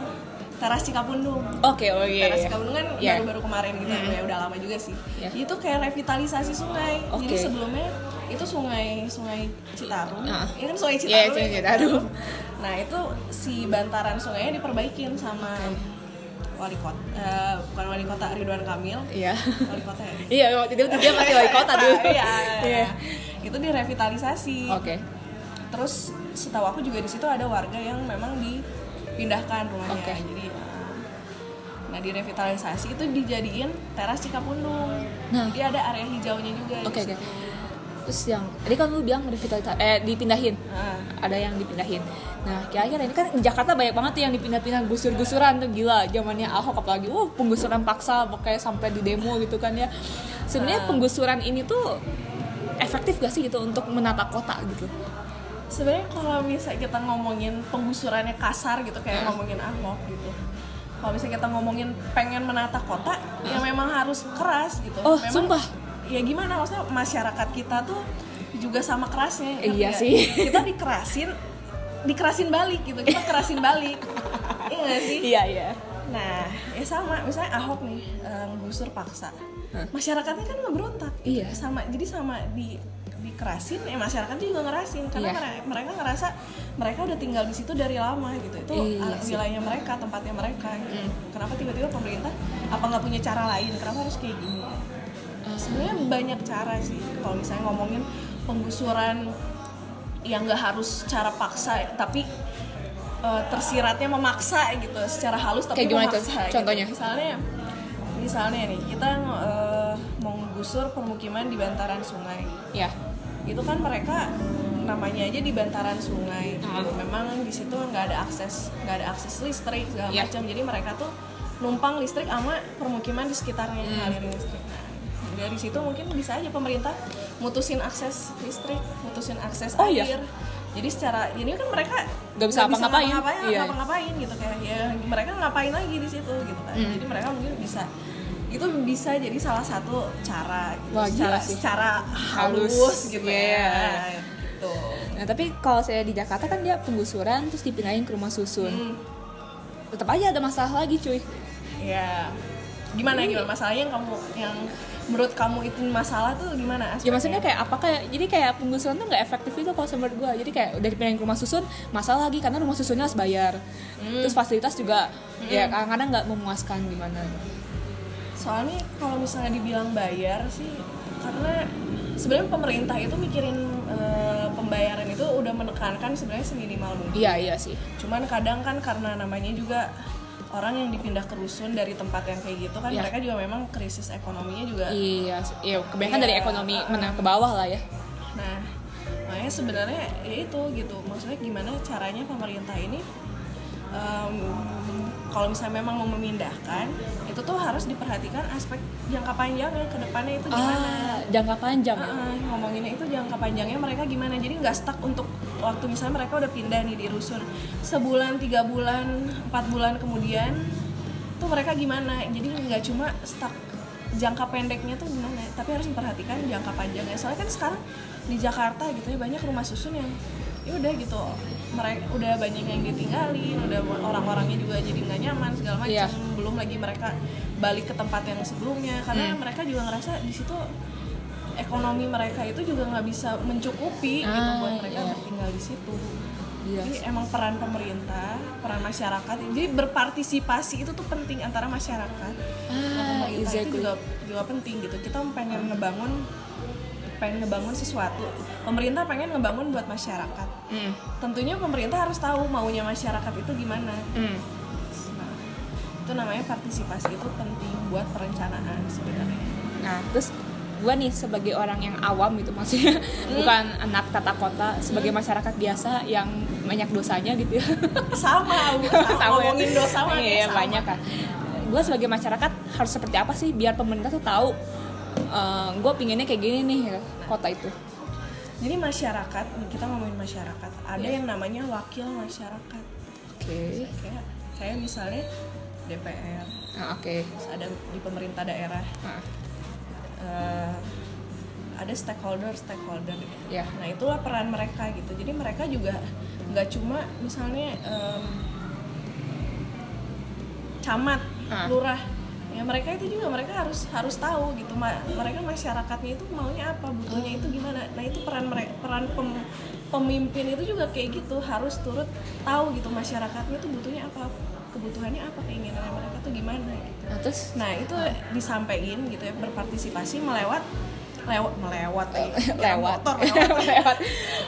teras Cikapundung Oke, oh iya. teras iya. Cikapundung kan Iya. baru-baru kemarin gitu ya udah lama juga sih Iya. itu kayak revitalisasi sungai Oke. jadi sebelumnya itu sungai sungai Citarum Ah. ini kan sungai Iya, Citarum Sungai ya. Citarum. nah itu si bantaran sungainya diperbaikin sama wali kota eh, bukan wali kota Ridwan Kamil Iya. wali kota ya Iya, waktu itu dia masih wali kota dulu. iya, Iya. Itu direvitalisasi Oke. terus setahu aku juga di situ ada warga yang memang dipindahkan rumahnya Oke. jadi uh, nah direvitalisasi itu dijadiin teras Cikapundung Nah. jadi ada area hijaunya juga Oke, oke. situ. Terus yang tadi kan lu bilang revitalisasi eh dipindahin. Nah, Ada yang dipindahin. Nah, kira-kira ini kan di Jakarta banyak banget tuh yang dipindah-pindah gusur-gusuran tuh gila. Zamannya Ahok apalagi, wah penggusuran paksa pokoknya sampai di demo gitu kan ya. Sebenarnya penggusuran ini tuh efektif gak sih gitu untuk menata kota gitu? sebenarnya kalau misalnya kita ngomongin penggusurannya kasar gitu kayak Ah. ngomongin Ahok gitu kalau misalnya kita ngomongin pengen menata kota ya memang harus keras gitu Oh, memang, sumpah? ya gimana maksudnya masyarakat kita tuh juga sama kerasnya Iya sih. kita dikerasin dikerasin balik gitu kita kerasin balik iya sih Iya, iya. Nah ya sama. Misalnya Ahok nih eh, ngusur paksa. Masyarakatnya kan ngeberontak Iya. sama jadi sama di dikerasin ya masyarakat juga ngerasin. Karena Iya. mere- mereka ngerasa mereka udah tinggal di situ dari lama gitu. Itu Iya uh, sih. wilayahnya mereka tempatnya mereka gitu. kenapa tiba-tiba pemerintah apa nggak punya cara lain? Kenapa harus kayak gini? Sebenarnya banyak cara sih. Kalau misalnya ngomongin penggusuran yang nggak harus cara paksa tapi uh, tersiratnya memaksa gitu secara halus tapi Kayak gimana memaksa gitu. Contohnya? misalnya misalnya nih kita uh, menggusur permukiman di bantaran sungai Iya. itu kan mereka namanya aja di bantaran sungai Ah. memang di situ nggak ada akses nggak ada akses listrik segala Iya. macam jadi mereka tuh numpang listrik sama permukiman di sekitarnya Hmm. ngalirin listrik nah, dari situ mungkin bisa aja pemerintah mutusin akses listrik mutusin akses Oh, iya? Jadi secara jadi kan mereka Nggak bisa apa-ngapain. ngapa-ngapain Iya. ngapa-ngapain gitu kayak ya mereka ngapain lagi di situ gitu kan Hmm. jadi mereka mungkin bisa itu bisa jadi salah satu cara gitu, Wah, secara sih. secara halus, Halus, gitu iya. ya gitu Nah, tapi kalau saya di Jakarta kan dia penggusuran terus dipindahin ke rumah susun. Hmm, Tetap aja ada masalah lagi, cuy. ya gimana gimana masalahnya yang kamu yang menurut kamu itu masalah tuh gimana Ya aspeknya? maksudnya kayak apa kayak jadi kayak penggusuran tuh nggak efektif itu kalau menurut gue. Jadi kayak udah dipindahin ke rumah susun, masalah lagi karena rumah susunnya harus bayar. Terus fasilitas juga ya kadang-kadang nggak memuaskan gimana. soalnya kalau misalnya dibilang bayar sih karena sebenarnya pemerintah itu mikirin eh, pembayaran itu menekankan sebenarnya seminimal mungkin iya iya sih cuman kadang kan karena namanya juga orang yang dipindah ke rusun dari tempat yang kayak gitu kan Iya. mereka juga memang krisis ekonominya juga iya iya kebanyakan dari Iya. ekonomi menang ke bawah lah ya Nah, makanya sebenarnya ya itu gitu. Maksudnya gimana caranya pemerintah ini em, kalau misalnya memang mau memindahkan, itu tuh harus diperhatikan aspek jangka panjangnya ke depannya itu gimana. ah jangka panjang ya? Heeh, ngomonginnya itu jangka panjangnya mereka gimana. Jadi nggak stuck untuk waktu misalnya mereka udah pindah nih di rusun. Sebulan tiga bulan empat bulan kemudian tuh mereka gimana? Jadi nggak cuma stuck. Jangka pendeknya tuh gimana? Tapi harus diperhatikan jangka panjangnya. Soalnya kan sekarang di Jakarta gitu ya banyak rumah susun yang ya udah gitu mereka udah banyak yang ditinggalin udah orang-orangnya juga jadi nggak nyaman segala macam Iya. belum lagi mereka balik ke tempat yang sebelumnya karena Hmm. mereka juga ngerasa di situ ekonomi mereka itu juga nggak bisa mencukupi gitu Ah, buat mereka iya. tinggal di situ. iya Jadi emang peran pemerintah, peran masyarakat, jadi berpartisipasi itu tuh penting antara masyarakat dan ah pemerintah itu exactly juga juga penting gitu. Kita pengen ngebangun pengen ngebangun sesuatu. Pemerintah pengen ngebangun buat masyarakat. Mm, Tentunya pemerintah harus tahu maunya masyarakat itu gimana. mm. Nah, itu namanya partisipasi itu penting buat perencanaan sebenarnya. Nah, terus gue nih sebagai orang yang awam gitu maksudnya bukan anak tata kota sebagai masyarakat biasa yang banyak dosanya gitu ya sama, Bu. Sama ya? ngomongin dosa iya sama. banyak kan gue sebagai masyarakat harus seperti apa sih biar pemerintah tuh tahu gue pinginnya kayak gini nih ya, kota itu Jadi masyarakat, kita ngomongin masyarakat, ada Iya. yang namanya wakil masyarakat. oke Kayak kayak misalnya DPR, Ah, oke terus ada di pemerintah daerah, Ah, eh, ada stakeholder stakeholder. ya Nah itulah peran mereka gitu. Jadi mereka juga nggak cuma misalnya em, camat, Ah. lurah. Ya mereka itu juga mereka harus harus tahu gitu. Ma- mereka masyarakatnya itu maunya apa, butuhnya itu gimana. Nah itu peran mereka peran pem- pemimpin itu juga kayak gitu harus turut tahu gitu masyarakatnya itu butuhnya apa, kebutuhannya apa, keinginannya mereka tuh gimana gitu. nah terus Nah itu disampaikan gitu ya berpartisipasi melewat lewat melewat eh, lewat motor lewat lewat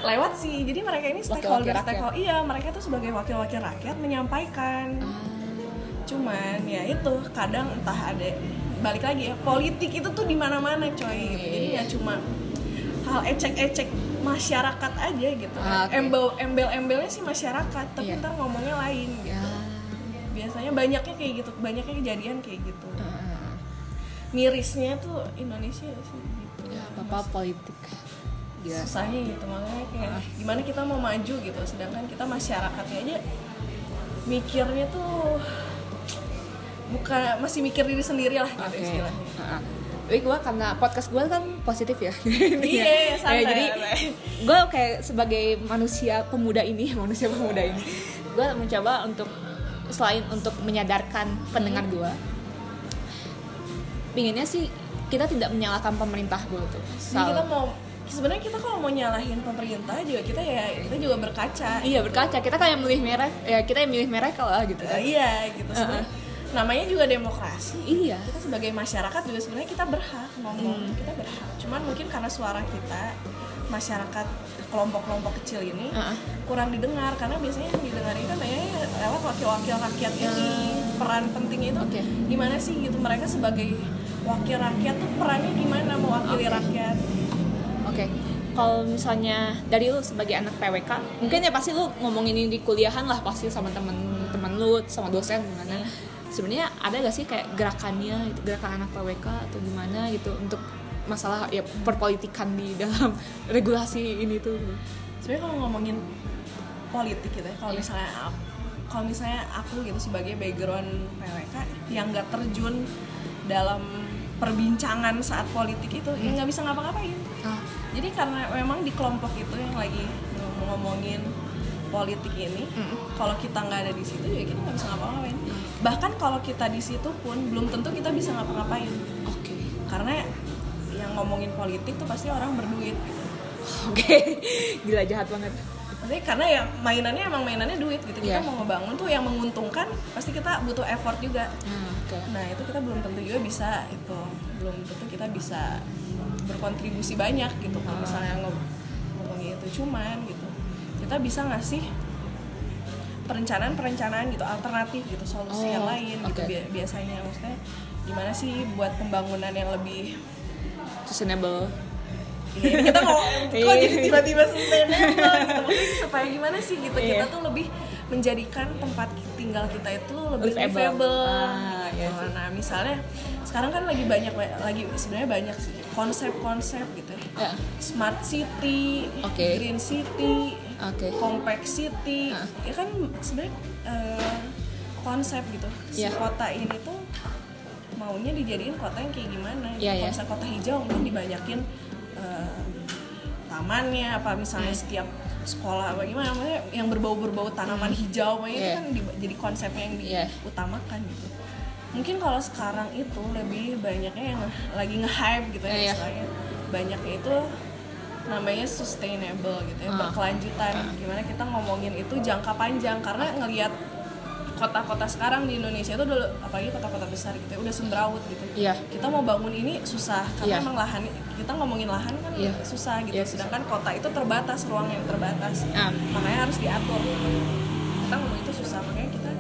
lewat sih jadi mereka ini stakeholder stakeholder iya mereka tuh sebagai wakil-wakil rakyat menyampaikan Ah, cuman ya itu kadang entah ada balik lagi ya politik itu tuh di mana-mana coy gitu. jadi Iya. ya cuma hal ecek-ecek masyarakat aja gitu Ah, oke. embel embel-embelnya sih masyarakat tapi Iya. ntar ngomongnya lain gitu. ya biasanya banyaknya kayak gitu banyaknya kejadian kayak gitu Ah, mirisnya tuh Indonesia sih gitu ya apa politik Gila. susahnya gitu makanya kayak Ah. gimana kita mau maju gitu sedangkan kita masyarakatnya aja mikirnya tuh bukan masih mikir diri sendiri lah gitu istilahnya Heeh. Tapi gue karena podcast gue kan positif ya. Iya, santai, Ya, jadi gue kayak sebagai manusia pemuda ini, manusia pemuda ini, gue mencoba untuk selain untuk menyadarkan pendengar Hmm. gue, pinginnya sih kita tidak menyalahkan pemerintah gue tuh. Jadi kita mau sebenarnya kita kalau mau nyalahin pemerintah juga kita ya kita juga berkaca Iya berkaca, kita kayak milih merek, ya kita yang milih merek lah gitu kan. iya gitu sebenarnya namanya juga demokrasi Iya. kita sebagai masyarakat juga sebenarnya kita berhak ngomong Hmm. kita berhak cuman mungkin karena suara kita masyarakat kelompok-kelompok kecil ini Heeh. kurang didengar karena biasanya yang didengar itu kan ya lewat wakil-wakil rakyat ini peran pentingnya itu Oke. gimana sih gitu mereka sebagai wakil rakyat tuh perannya gimana mewakili Oke. rakyat Oke, kalau misalnya dari lu sebagai anak PWK, mungkin ya pasti lu ngomongin ini di kuliahan lah pasti sama temen-temen lu, sama dosen gimana. Sebenarnya ada gak sih kayak gerakannya, gitu, gerakan anak PWK atau gimana gitu untuk masalah ya perpolitikan di dalam regulasi ini tuh. sebenarnya kalau ngomongin politik gitu ya kalau Iya. misalnya kalau misalnya aku gitu sebagai background PWK yang nggak terjun dalam perbincangan saat politik itu ya nggak bisa ngapa-ngapain Ah, jadi karena memang di kelompok itu yang lagi ngomongin politik ini Mm. kalau kita nggak ada di situ ya kita nggak bisa ngapa-ngapain bahkan kalau kita di situ pun belum tentu kita bisa ngapa-ngapain Oke. karena yang ngomongin politik tuh pasti orang berduit gitu Oke. Gila jahat banget. Maksudnya karena ya mainannya emang mainannya duit gitu kita Iya. mau ngebangun tuh yang menguntungkan pasti kita butuh effort juga Nah, oke. nah itu kita belum tentu juga bisa itu belum tentu kita bisa berkontribusi banyak gitu kalau misalnya ngom- ngomongin itu cuman gitu kita bisa ngasih perencanaan-perencanaan gitu alternatif gitu solusi Oh, yang lain gitu oke. Bi- biasanya maksudnya gimana sih buat pembangunan yang lebih sustainable Iya, kita mau kok Iya. jadi tiba-tiba sustainable gitu Maksudnya supaya gimana sih gitu kita Iya. tuh lebih menjadikan tempat tinggal kita itu lebih Livable. Ah, gitu. iya nah misalnya sekarang kan lagi banyak lagi sebenarnya banyak sih konsep-konsep gitu ya ya smart city, Oke. green city, Oke. compact city, Ah. ya kan sebenarnya eh, konsep gitu. Si Iya. kota ini tuh maunya dijadiin kota yang kayak gimana? Iya, Kalau iya. misalnya kota hijau mungkin dibanyakin eh, tamannya, apa misalnya Hmm. setiap sekolah apa gimana, maksudnya yang berbau-berbau tanaman hijau, makanya itu Iya. kan di- jadi konsepnya yang Iya. diutamakan gitu. Mungkin kalau sekarang itu lebih banyaknya yang lagi nge-hype gitu ya Iya. istilahnya. Banyaknya itu namanya sustainable gitu ya, Ah. berkelanjutan. Gimana kita ngomongin itu jangka panjang karena ngelihat kota-kota sekarang di Indonesia itu udah apalagi kota-kota besar gitu ya, udah semrawut gitu. Iya. Kita mau bangun ini susah karena Iya. emang lahan kita ngomongin lahan kan Iya. susah gitu. Susah. Sedangkan kota itu terbatas, ruang yang terbatas. Ah. Makanya harus diatur. Kita ngomong itu susah makanya kita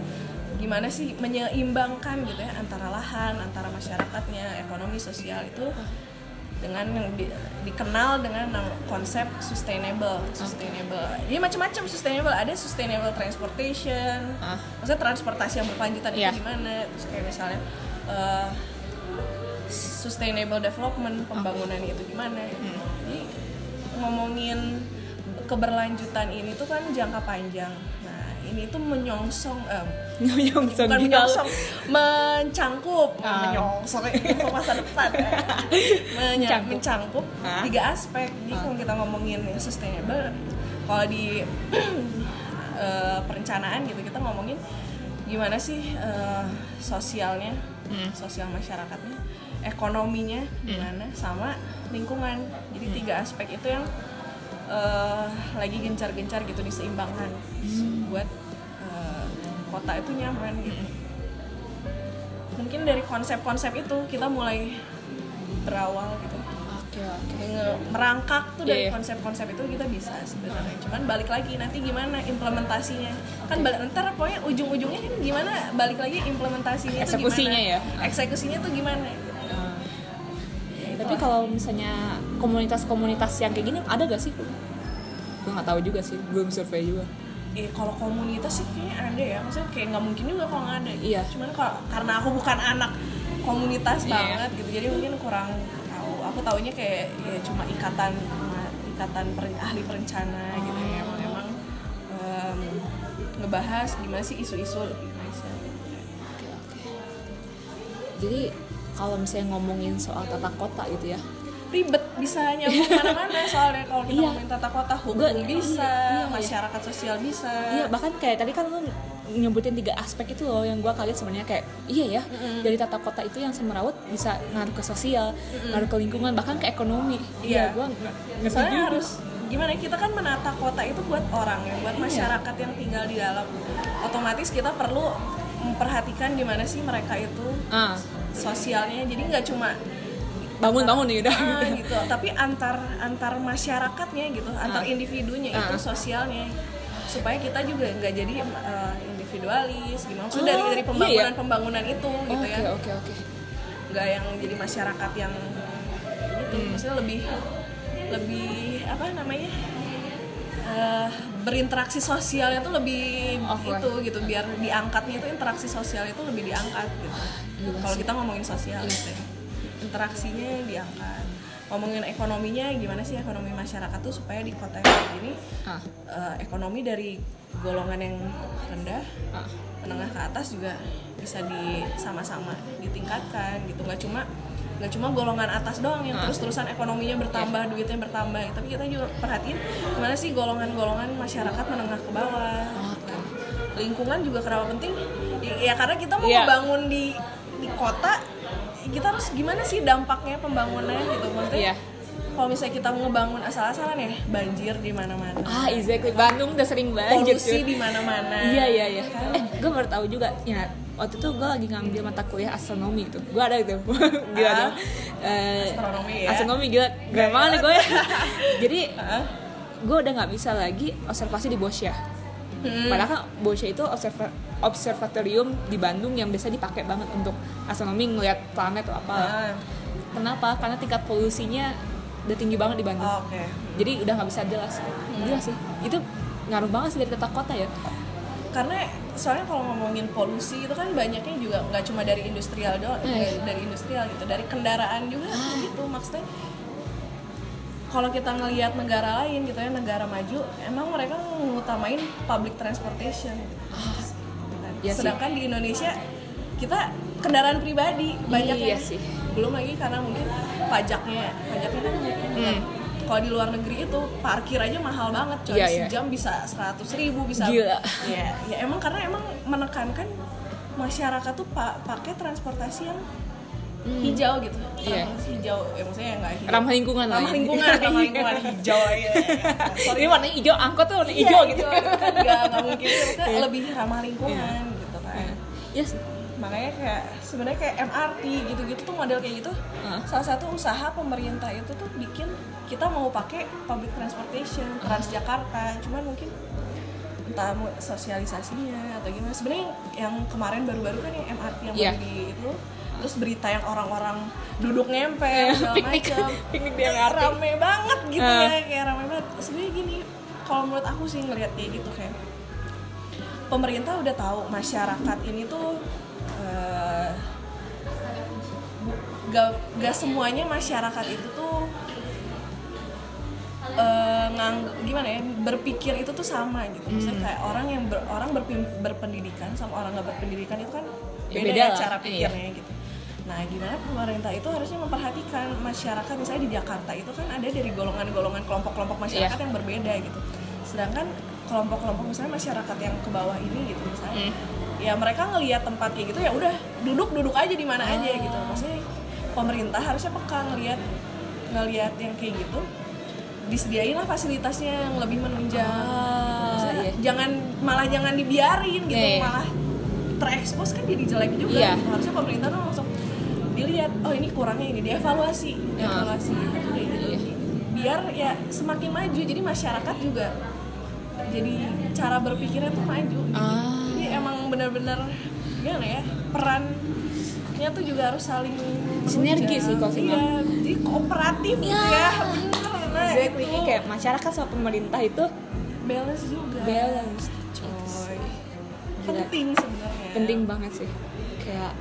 gimana sih menyeimbangkan gitu ya antara lahan, antara masyarakatnya, ekonomi sosial itu dengan yang di- dikenal dengan konsep sustainable, sustainable. Jadi macam-macam sustainable. Ada sustainable transportation, Ah. maksudnya transportasi yang berkelanjutan Iya. itu gimana? Terus kayak misalnya eh, sustainable development, pembangunan itu gimana? Jadi ngomongin keberlanjutan ini tuh kan jangka panjang. Ini tuh menyongsong, eh, Menyongsong bukan menyongsong, mencangkup, Ah. menyongsong itu masa depan. ya. Menya- Mencangkup. mencangkup Ah. tiga aspek. Jadi kalau kita ngomongin yang sustainable, kalau di eh, perencanaan gitu kita ngomongin gimana sih eh, sosialnya, Hmm. sosial masyarakatnya, ekonominya gimana, sama lingkungan. Jadi tiga aspek itu yang eh, lagi gencar-gencar gitu diseimbangkan buat eh, kota itu nyaman gitu. Mungkin dari konsep-konsep itu kita mulai berawal gitu. Oke oke. Nge- merangkak tuh dari iya. konsep-konsep itu kita bisa sebenarnya. Cuman balik lagi nanti gimana implementasinya. Kan balik ntar pokoknya ujung-ujungnya kan gimana balik lagi implementasinya itu Eksekusinya gimana. ya. Eksekusinya tuh gimana? Ah. Ya, itu Tapi lah. kalau misalnya komunitas-komunitas yang kayak gini ada gak sih? Gue nggak tahu juga sih, belum survei juga. Eh, kalau komunitas sih kayaknya ada ya. Maksudnya kayak nggak mungkin juga kalau nggak ada. gitu. Iya. Cuman kalau karena aku bukan anak komunitas Iya. banget gitu, jadi mungkin kurang tahu. Aku taunya kayak ya cuma ikatan ikatan per- ahli perencana gitu ya. Emang emang em, ngebahas gimana sih isu-isu Indonesia. gitu. Oke oke. Jadi kalau misalnya ngomongin soal tata kota gitu ya, Ribet bisa nyambung mana-mana soalnya kalau kita Iya. ngomongin tata kota hukum Gua- bisa, iya, iya. masyarakat sosial bisa. Iya bahkan kayak tadi kan lu nyebutin tiga aspek itu loh yang gua kaget sebenarnya kayak iya ya dari tata kota itu yang semerawut bisa ngaruh ke sosial, ngaruh ke lingkungan bahkan ke ekonomi. Iya. gua nggak ngerti soalnya juga. harus gimana kita kan menata kota itu buat orang ya buat Iya. masyarakat yang tinggal di dalam otomatis kita perlu memperhatikan gimana sih mereka itu ah sosialnya jadi nggak cuma bangun-bangun nih udah. ah, gitu tapi antar antar masyarakatnya gitu antar Ah. individunya itu Ah. sosialnya supaya kita juga nggak jadi eh, individualis gimana Oh, maksudnya dari dari iya ya? pembangunan pembangunan itu gitu Oke ya oke oke. nggak yang jadi masyarakat yang gitu Hmm. maksudnya lebih lebih apa namanya eh, berinteraksi sosialnya tuh lebih Oke. itu gitu biar diangkatnya itu interaksi sosial itu lebih diangkat gitu Gila kalau kita ngomongin sosial Iya. gitu ya. Interaksinya diangkat ngomongin ekonominya gimana sih ekonomi masyarakat tuh supaya di kota yang kayak gini Ah, eh, ekonomi dari golongan yang rendah ah. menengah ke atas juga bisa di sama-sama ditingkatkan gitu nggak cuma nggak cuma golongan atas doang yang Ah. terus-terusan ekonominya bertambah duitnya bertambah tapi kita juga perhatiin gimana sih golongan-golongan masyarakat menengah ke bawah Oke. lingkungan juga kenapa penting ya, karena kita mau Iya. bangun di di kota kita harus gimana sih dampaknya pembangunan gitu maksudnya Iya. kalau misalnya kita ngebangun asal-asalan ya banjir di mana-mana Ah, exactly. Bandung udah sering banget. polusi di mana-mana Iya iya iya. Eh, gue baru tahu juga ya. Waktu itu gue lagi ngambil mata kuliah astronomi itu. Gue ada itu. gila Ah. dong. Eh, Astronomi ya. Astronomi gila. Gila banget nih gue. Jadi Heeh. gue udah nggak bisa lagi observasi di Bosya Hmm. padahal kan Bosya itu observa- observatorium di Bandung yang biasa dipakai banget untuk astronomi ngeliat planet atau apa Ah, kenapa karena tingkat polusinya udah tinggi banget di Bandung Oke. jadi udah nggak bisa jelas gila sih itu ngaruh banget sih dari tata kota ya Karena soalnya kalau ngomongin polusi itu kan banyaknya juga nggak cuma dari industrial doang, Eh. dari, dari industrial gitu, dari kendaraan juga gitu maksudnya. Kalau kita ngelihat negara lain gitu ya negara maju, emang mereka ngutamain public transportation. Gitu. Iya sih. Sedangkan di Indonesia kita kendaraan pribadi banyak Iya yang- sih. belum lagi karena mungkin pajaknya pajaknya kan Hmm. kalau di luar negeri itu parkir aja mahal banget coy Iya, iya. sejam bisa seratus ribu bisa Gila. ya ya emang karena emang menekankan masyarakat tuh pa- pakai transportasi yang hijau gitu. Hmm. Iya. hijau. Ya maksudnya nggak hijau. Ramah lingkungan lah ramah ya. lingkungan ramah lingkungan. Hijau ya ini warnanya hijau angkot tuh warna Iya, hijau. Gitu kan nggak nggak mungkin. Maksudnya Iya. lebih ramah lingkungan gitu kan. Yes. Makanya kayak sebenarnya kayak MRT gitu-gitu tuh model kayak gitu Hah? salah satu usaha pemerintah itu tuh bikin kita mau pakai public transportation Transjakarta. Cuman mungkin entah sosialisasinya atau gimana. Sebenarnya yang kemarin baru-baru kan yang MRT yang Iya. baru di itu terus berita yang orang-orang duduk nempel segala piknik macam piknik di MRT rame banget gitu Ah. ya kayak rame banget sebenarnya gini kalau menurut aku sih ngelihat kayak gitu kayak pemerintah udah tahu masyarakat ini tuh eh, gak, gak semuanya masyarakat itu tuh eh, ngang gimana ya berpikir itu tuh sama gitu maksudnya kayak orang yang ber- orang berpendidikan sama orang nggak berpendidikan itu kan Ya, beda, beda ya lah. cara Iya. pikirnya gitu nah gimana pemerintah itu harusnya memperhatikan masyarakat misalnya di Jakarta itu kan ada dari golongan-golongan kelompok-kelompok masyarakat Iya. yang berbeda gitu sedangkan kelompok-kelompok misalnya masyarakat yang ke bawah ini gitu misalnya Hmm. ya mereka ngelihat tempat kayak gitu ya udah duduk duduk aja di mana aja Ah. gitu maksudnya pemerintah harusnya peka ngelihat ngelihat yang kayak gitu disediain lah fasilitasnya yang lebih menunjang ah, iya. jangan malah jangan dibiarin gitu Iya, iya. malah terekspos kan jadi jelek juga Iya. harusnya pemerintah tuh langsung dilihat oh ini kurangnya ini dievaluasi Ya. evaluasi Udah gitu. Iya. biar ya semakin maju jadi masyarakat juga jadi cara berpikirnya tuh maju ah jadi emang benar-benar gimana ya perannya tuh juga harus saling Sinergi sih kalau sih, iya jadi kooperatif Iya. ya bener nah exactly itu kayak masyarakat sama pemerintah itu balance juga balance coy Gila. penting sebenarnya penting banget sih kayak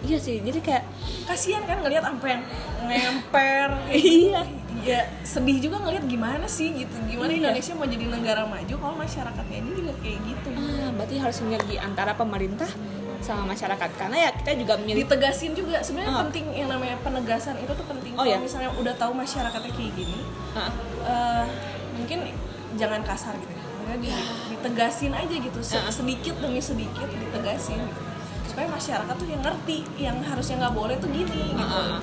iya sih jadi kayak kasihan kan ngelihat sampai yang ngemper iya ya sedih juga ngelihat gimana sih gitu gimana Iya. Indonesia mau jadi negara maju kalau masyarakatnya ini juga kayak gitu ah berarti harus sinergi antara pemerintah sama masyarakat karena ya kita juga memilih ditegasin juga sebenarnya Ah. penting yang namanya penegasan itu tuh penting Oh, kalau iya? misalnya udah tahu masyarakatnya kayak gini Ah, eh, mungkin jangan kasar gitu di- ditegasin aja gitu Ah. sedikit demi sedikit ditegasin gitu. Supaya masyarakat tuh yang ngerti yang harusnya nggak boleh tuh gini gitu ah, ah.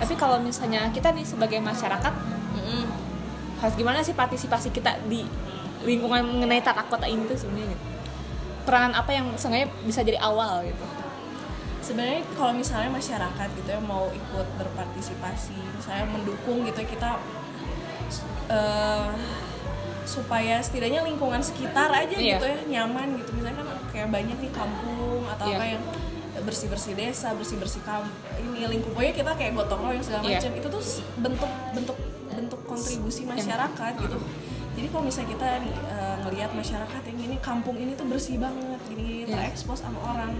tapi kalau misalnya kita nih sebagai masyarakat Mm-mm. harus gimana sih partisipasi kita di lingkungan mengenai tata kota ini tuh sebenarnya gitu? peranan apa yang sengaja bisa jadi awal gitu sebenarnya kalau misalnya masyarakat gitu ya mau ikut berpartisipasi misalnya mendukung gitu kita eh, supaya setidaknya lingkungan sekitar aja Iya. gitu ya nyaman gitu misalnya kan kayak banyak nih kampung atau Iya. apa yang bersih bersih desa bersih bersih kamp ini lingkup pokoknya kita kayak gotong royong segala Iya. macam itu tuh bentuk bentuk bentuk kontribusi masyarakat gitu jadi kalau misalnya kita eh, ngelihat masyarakat yang ini kampung ini tuh bersih banget gini Iya. terekspos sama orang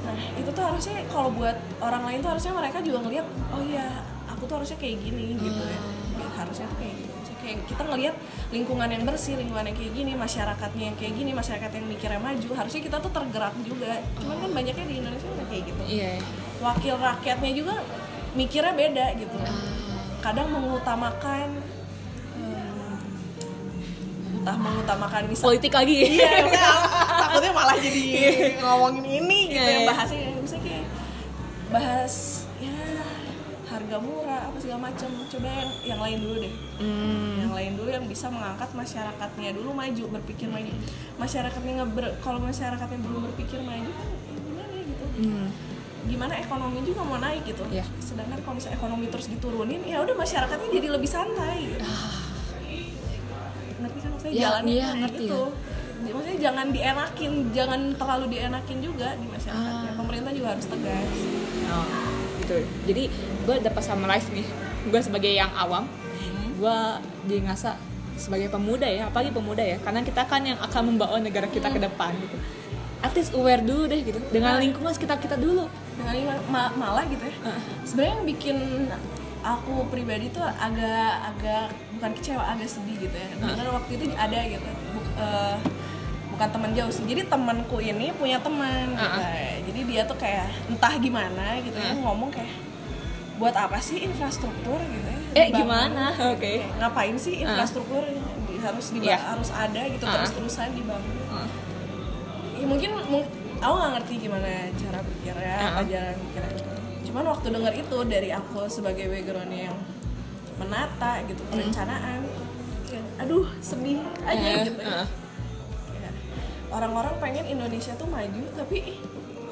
Nah, itu tuh harusnya kalau buat orang lain tuh harusnya mereka juga ngelihat, oh iya, aku tuh harusnya kayak gini gitu ya. Ya, harusnya tuh kayak gitu. Kayak kita ngelihat lingkungan yang bersih, lingkungan yang kayak gini, masyarakatnya yang kayak gini, masyarakat yang mikirnya maju, harusnya kita tuh tergerak juga. Cuman kan banyaknya di Indonesia udah kayak gitu. iya Wakil rakyatnya juga mikirnya beda gitu. Kadang mengutamakan entah mengutamakan misal politik lagi iya maksudnya takutnya malah jadi ngomongin ini gitu Iya, yang iya. bahasnya misalnya kayak bahas ya harga murah apa segala macam coba yang yang lain dulu deh. Hmm. yang lain dulu yang bisa mengangkat masyarakatnya dulu maju berpikir maju. Masyarakatnya nggak ber, kalau masyarakatnya belum berpikir maju kan ya gimana gitu? Hmm. gimana ekonomi juga mau naik gitu. Iya. sedangkan kalau misalnya ekonomi terus diturunin ya udah masyarakatnya jadi lebih santai. Gitu. ngerti kan maksudnya? Ya, jalannya iya, kayak ngerti gitu. maksudnya jangan dienakin jangan terlalu dienakin juga di masyarakat Ah. Ya, pemerintah juga harus tegas. Oh, gitu. Jadi gue dapat summarize nih. Gue sebagai yang awam, gue jadi ngerasa sebagai pemuda ya, apalagi pemuda ya, karena kita kan yang akan membawa negara kita ke depan gitu. At least aware dulu deh gitu, dengan lingkungan sekitar kita dulu. dengan ma- malah gitu ya. Sebenarnya yang bikin aku pribadi tuh agak agak bukan kecewa agak sedih gitu ya. Karena waktu itu ada gitu. Buk- eh, bukan teman jauh sih jadi temanku ini punya teman gitu Ah. jadi dia tuh kayak entah gimana gitu ya Ah. ngomong kayak buat apa sih infrastruktur gitu ya Eh, gimana? Oke. Kayak, ngapain sih infrastruktur di- harus diba- Iya. harus ada gitu Ah. terus terusan dibangun Ah. ya mungkin mung- aku nggak ngerti gimana cara pikirnya apa Ah. jalan pikirnya cuman waktu denger itu dari aku sebagai background yang menata gitu perencanaan kayak, aduh sedih aja Eh, gitu ya. Orang-orang pengen Indonesia tuh maju tapi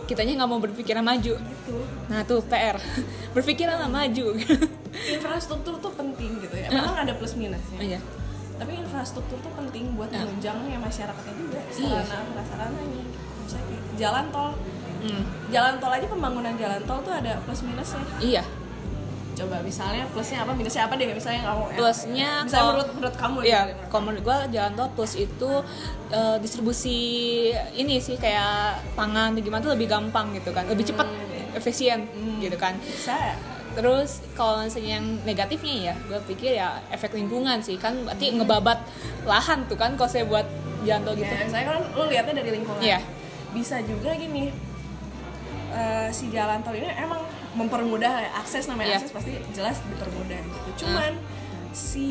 Kitanya nggak mau berpikiran maju. gitu Nah tuh PR, berpikiranlah maju. infrastruktur tuh penting gitu ya memang ada plus minusnya Iya. tapi infrastruktur tuh penting buat menunjangnya masyarakatnya juga Iya. sarana prasarananya misalnya jalan tol Hmm. jalan tol aja pembangunan jalan tol tuh ada plus minusnya Iya. Coba misalnya plusnya apa minusnya apa deh misalnya kamu ya. Plusnya misalnya kalau- menurut menurut kamu Iya, gitu. kalau menurut gue jalan tol plus itu eh, distribusi ini sih kayak pangan gimana tuh lebih gampang gitu kan, lebih cepat, efisien gitu kan. bisa Terus kalau misalnya yang negatifnya ya, gue pikir ya efek lingkungan sih kan, berarti ngebabat lahan tuh kan kalau saya buat jalan tol gitu. ya saya kan lu lihatnya dari lingkungan Iya. bisa juga gini eh, si jalan tol ini emang mempermudah akses namanya Iya. akses pasti jelas dipermudah gitu cuman si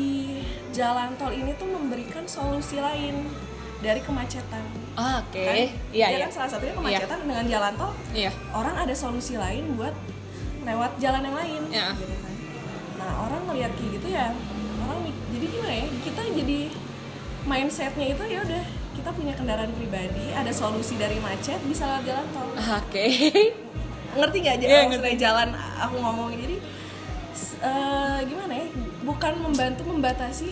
jalan tol ini tuh memberikan solusi lain dari kemacetan Oke, kan iya iya. kan salah satunya kemacetan dengan jalan tol Iya. orang ada solusi lain buat lewat jalan yang lain Ya. gitu kan. nah orang ngeliat kayak gitu ya orang jadi gimana ya kita jadi mindsetnya itu ya udah kita punya kendaraan pribadi ada solusi dari macet bisa lewat jalan tol Oke. Ngerti nggak aja Iya, maksudnya jalan aku ngomong jadi eh, gimana ya bukan membantu membatasi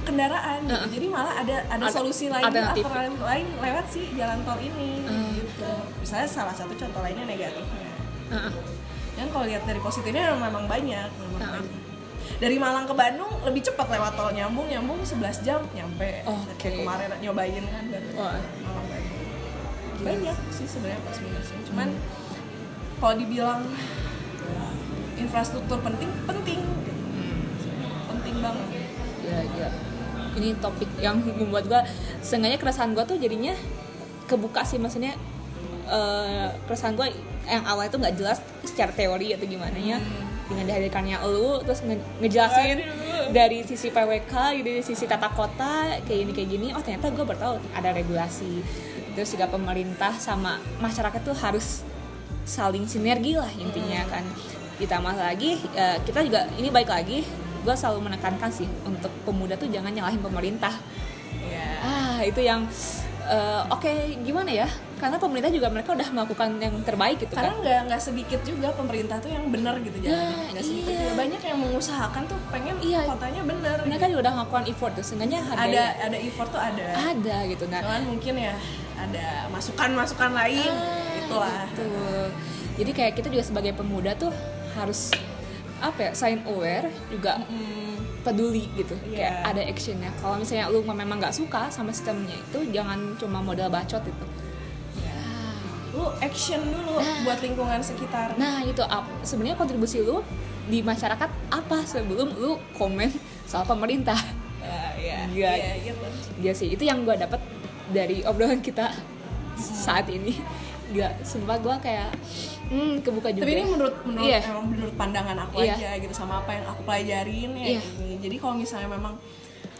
kendaraan gitu. jadi malah ada ada Ada solusi lain alternatif. lain lewat si jalan tol ini Hmm. gitu misalnya salah satu contoh lainnya negatifnya Heeh. kan kalau lihat dari positifnya memang banyak memang Ah. banyak. dari Malang ke Bandung lebih cepat lewat tol nyambung nyambung 11 jam nyampe Oke. kayak kemarin nyobain kan baru Wah. Malang Bandung banyak sih sebenarnya plus minusnya cuman kalau dibilang infrastruktur penting penting. Penting banget. Ya ya ini topik yang membuat gua sengaja keresahan gua tuh jadinya kebuka sih maksudnya eh, keresahan gua yang awal itu nggak jelas secara teori atau gimana ya. Dengan dihadirkannya lu terus nge- ngejelasin dari sisi PWK gitu dari sisi tata kota kayak gini kayak gini oh ternyata gue baru tahu ada regulasi. Terus juga pemerintah sama masyarakat tuh harus saling sinergi lah intinya kan. Ditambah lagi eh, kita juga ini baik lagi gue selalu menekankan sih untuk pemuda tuh jangan nyalahin pemerintah. Ya ah itu yang eh, oke gimana ya? Karena pemerintah juga mereka udah melakukan yang terbaik gitu karena kan. nggak nggak sedikit juga pemerintah tuh yang benar gitu Nah, nggak sedikit iya. juga. banyak yang mengusahakan tuh pengen Iya. kotanya benar mereka juga udah melakukan effort tuh seenggaknya ada ada effort tuh ada. Ada gitu nah. Cuman mungkin ya ada masukan-masukan lain. Ah, itulah gitu. jadi kayak kita juga sebagai pemuda tuh harus apa ya sign aware juga Hmm, peduli gitu. Iya. kayak ada actionnya. Kalau misalnya lu memang nggak suka sama sistemnya itu jangan cuma modal bacot itu. Lu action dulu buat lingkungan sekitar. Nah itu sebenarnya kontribusi lu di masyarakat apa sebelum lu komen soal pemerintah? Ya ya gitu Iya sih itu yang gue dapet dari obrolan kita saat ini Gak, sumpah gue kayak hmm, kebuka juga tapi ini menurut menurut Iya. emang menurut pandangan aku Iya. aja gitu sama apa yang aku pelajarin ya Iya. gini. jadi kalau misalnya memang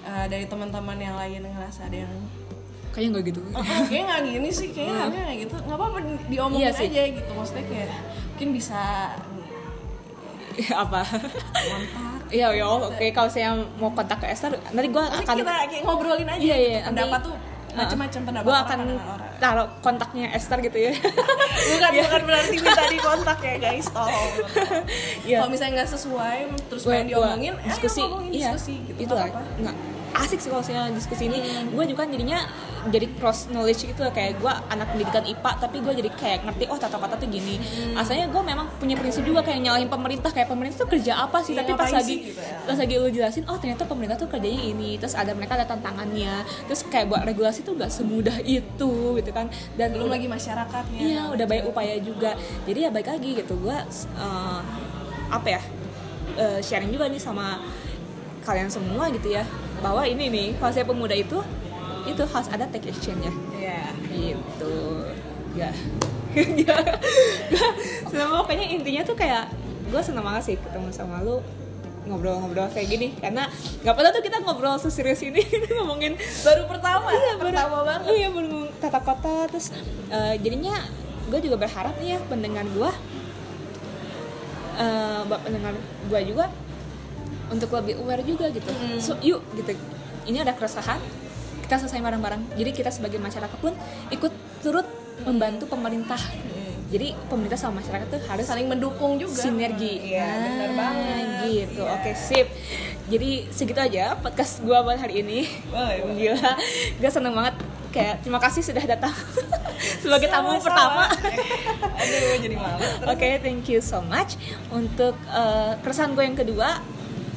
uh, dari teman-teman yang lain ngerasa ada yang kayaknya nggak gitu oh, oh, kayaknya nggak gini sih kayaknya harusnya nggak gitu nggak apa-apa di- diomongin Iya sih. aja gitu maksudnya kayak mungkin bisa apa kontak Iya, ya oke kalau saya mau kontak ke Esther, nanti gue akan kita ngobrolin aja Iya, gitu. iya, pendapat nanti- tuh macam-macam pendapat gue orang akan pandangan orang. Taruh kontaknya Esther gitu ya. Bukan bukan berarti minta di kontak ya guys tolong. Iya. kalau misalnya nggak sesuai terus pengen diomongin eh, diskusi. ngomongin iya diskusi gitu itu nggak asik sih kalau diskusi ini Hmm. gue juga kan jadinya jadi cross knowledge gitu kayak gue anak pendidikan IPA tapi gue jadi kayak ngerti oh tata kata tuh gini Hmm. asalnya gue memang punya prinsip juga kayak nyalahin pemerintah kayak pemerintah tuh kerja apa sih Iya, tapi pas lagi gitu ya. pas lagi lu jelasin oh ternyata pemerintah tuh kerjanya ini terus ada mereka ada tantangannya terus kayak buat regulasi tuh gak semudah itu gitu kan dan belum lagi masyarakatnya Iya, udah banyak upaya juga. Jadi ya baik lagi gitu. Gua eh, apa ya? eh, sharing juga nih sama kalian semua gitu ya. Bahwa ini nih, fase pemuda itu itu harus ada take action-nya. Iya. Gitu. Ya. Ya. Nah, pokoknya intinya tuh kayak gue seneng banget sih ketemu sama lu ngobrol-ngobrol kayak gini karena nggak pernah tuh kita ngobrol seserius ini ngomongin baru pertama iya pertama baru- banget iya baru tata kota terus eh, jadinya gue juga berharap nih ya pendengar gue eh buat pendengar gue juga untuk lebih aware juga gitu Mm. so yuk gitu ini ada keresahan kita selesai bareng-bareng jadi kita sebagai masyarakat pun ikut turut membantu pemerintah jadi pemerintah sama masyarakat tuh harus saling mendukung juga sinergi. iya benar Nah, banget Gitu. Iya. Oke, sip. Jadi segitu aja podcast gua buat hari ini. Boleh, boleh. Gila. Gue seneng banget kayak terima kasih sudah datang sebagai tamu Sama-sama. pertama. aduh jadi malu Oke, thank you so much. Untuk eh, keresahan gue yang kedua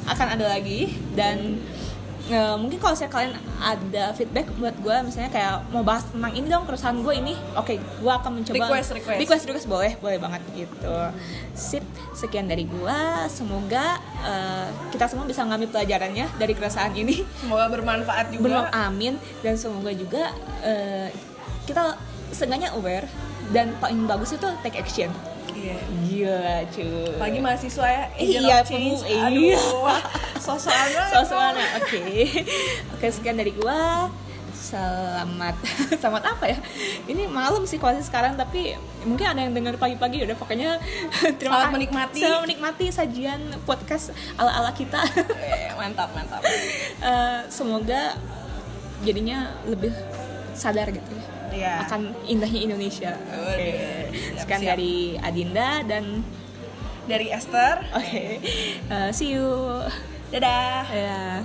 akan ada lagi dan eh, mungkin kalau saya kalian ada feedback buat gue misalnya kayak mau bahas tentang ini dong keresahan gue ini, oke, gue akan mencoba Request, request. request, request boleh, boleh banget gitu. Sip, sekian dari gue. Semoga eh, kita semua bisa ngambil pelajarannya dari keresahan ini. semoga bermanfaat juga Belum amin dan semoga juga eh, kita seenggaknya aware dan paling bagus itu take action. Iya. Gila cuy. Pagi mahasiswa ya agent Iya, aduh iya. sosokan Sosokan oke. Oke sekian dari gua. Selamat Selamat apa ya? Ini malam sih kualitas sekarang Tapi mungkin ada yang dengar pagi-pagi Udah pokoknya terima Selamat kasih. menikmati. Selamat menikmati sajian podcast ala-ala kita. Mantap mantap. Eh, Semoga Jadinya lebih sadar gitu ya Iya. akan indahnya Indonesia. Oke. Siap, Sekian siap. dari Adinda dan dari Esther oke. Eh, see you. dadah Ya.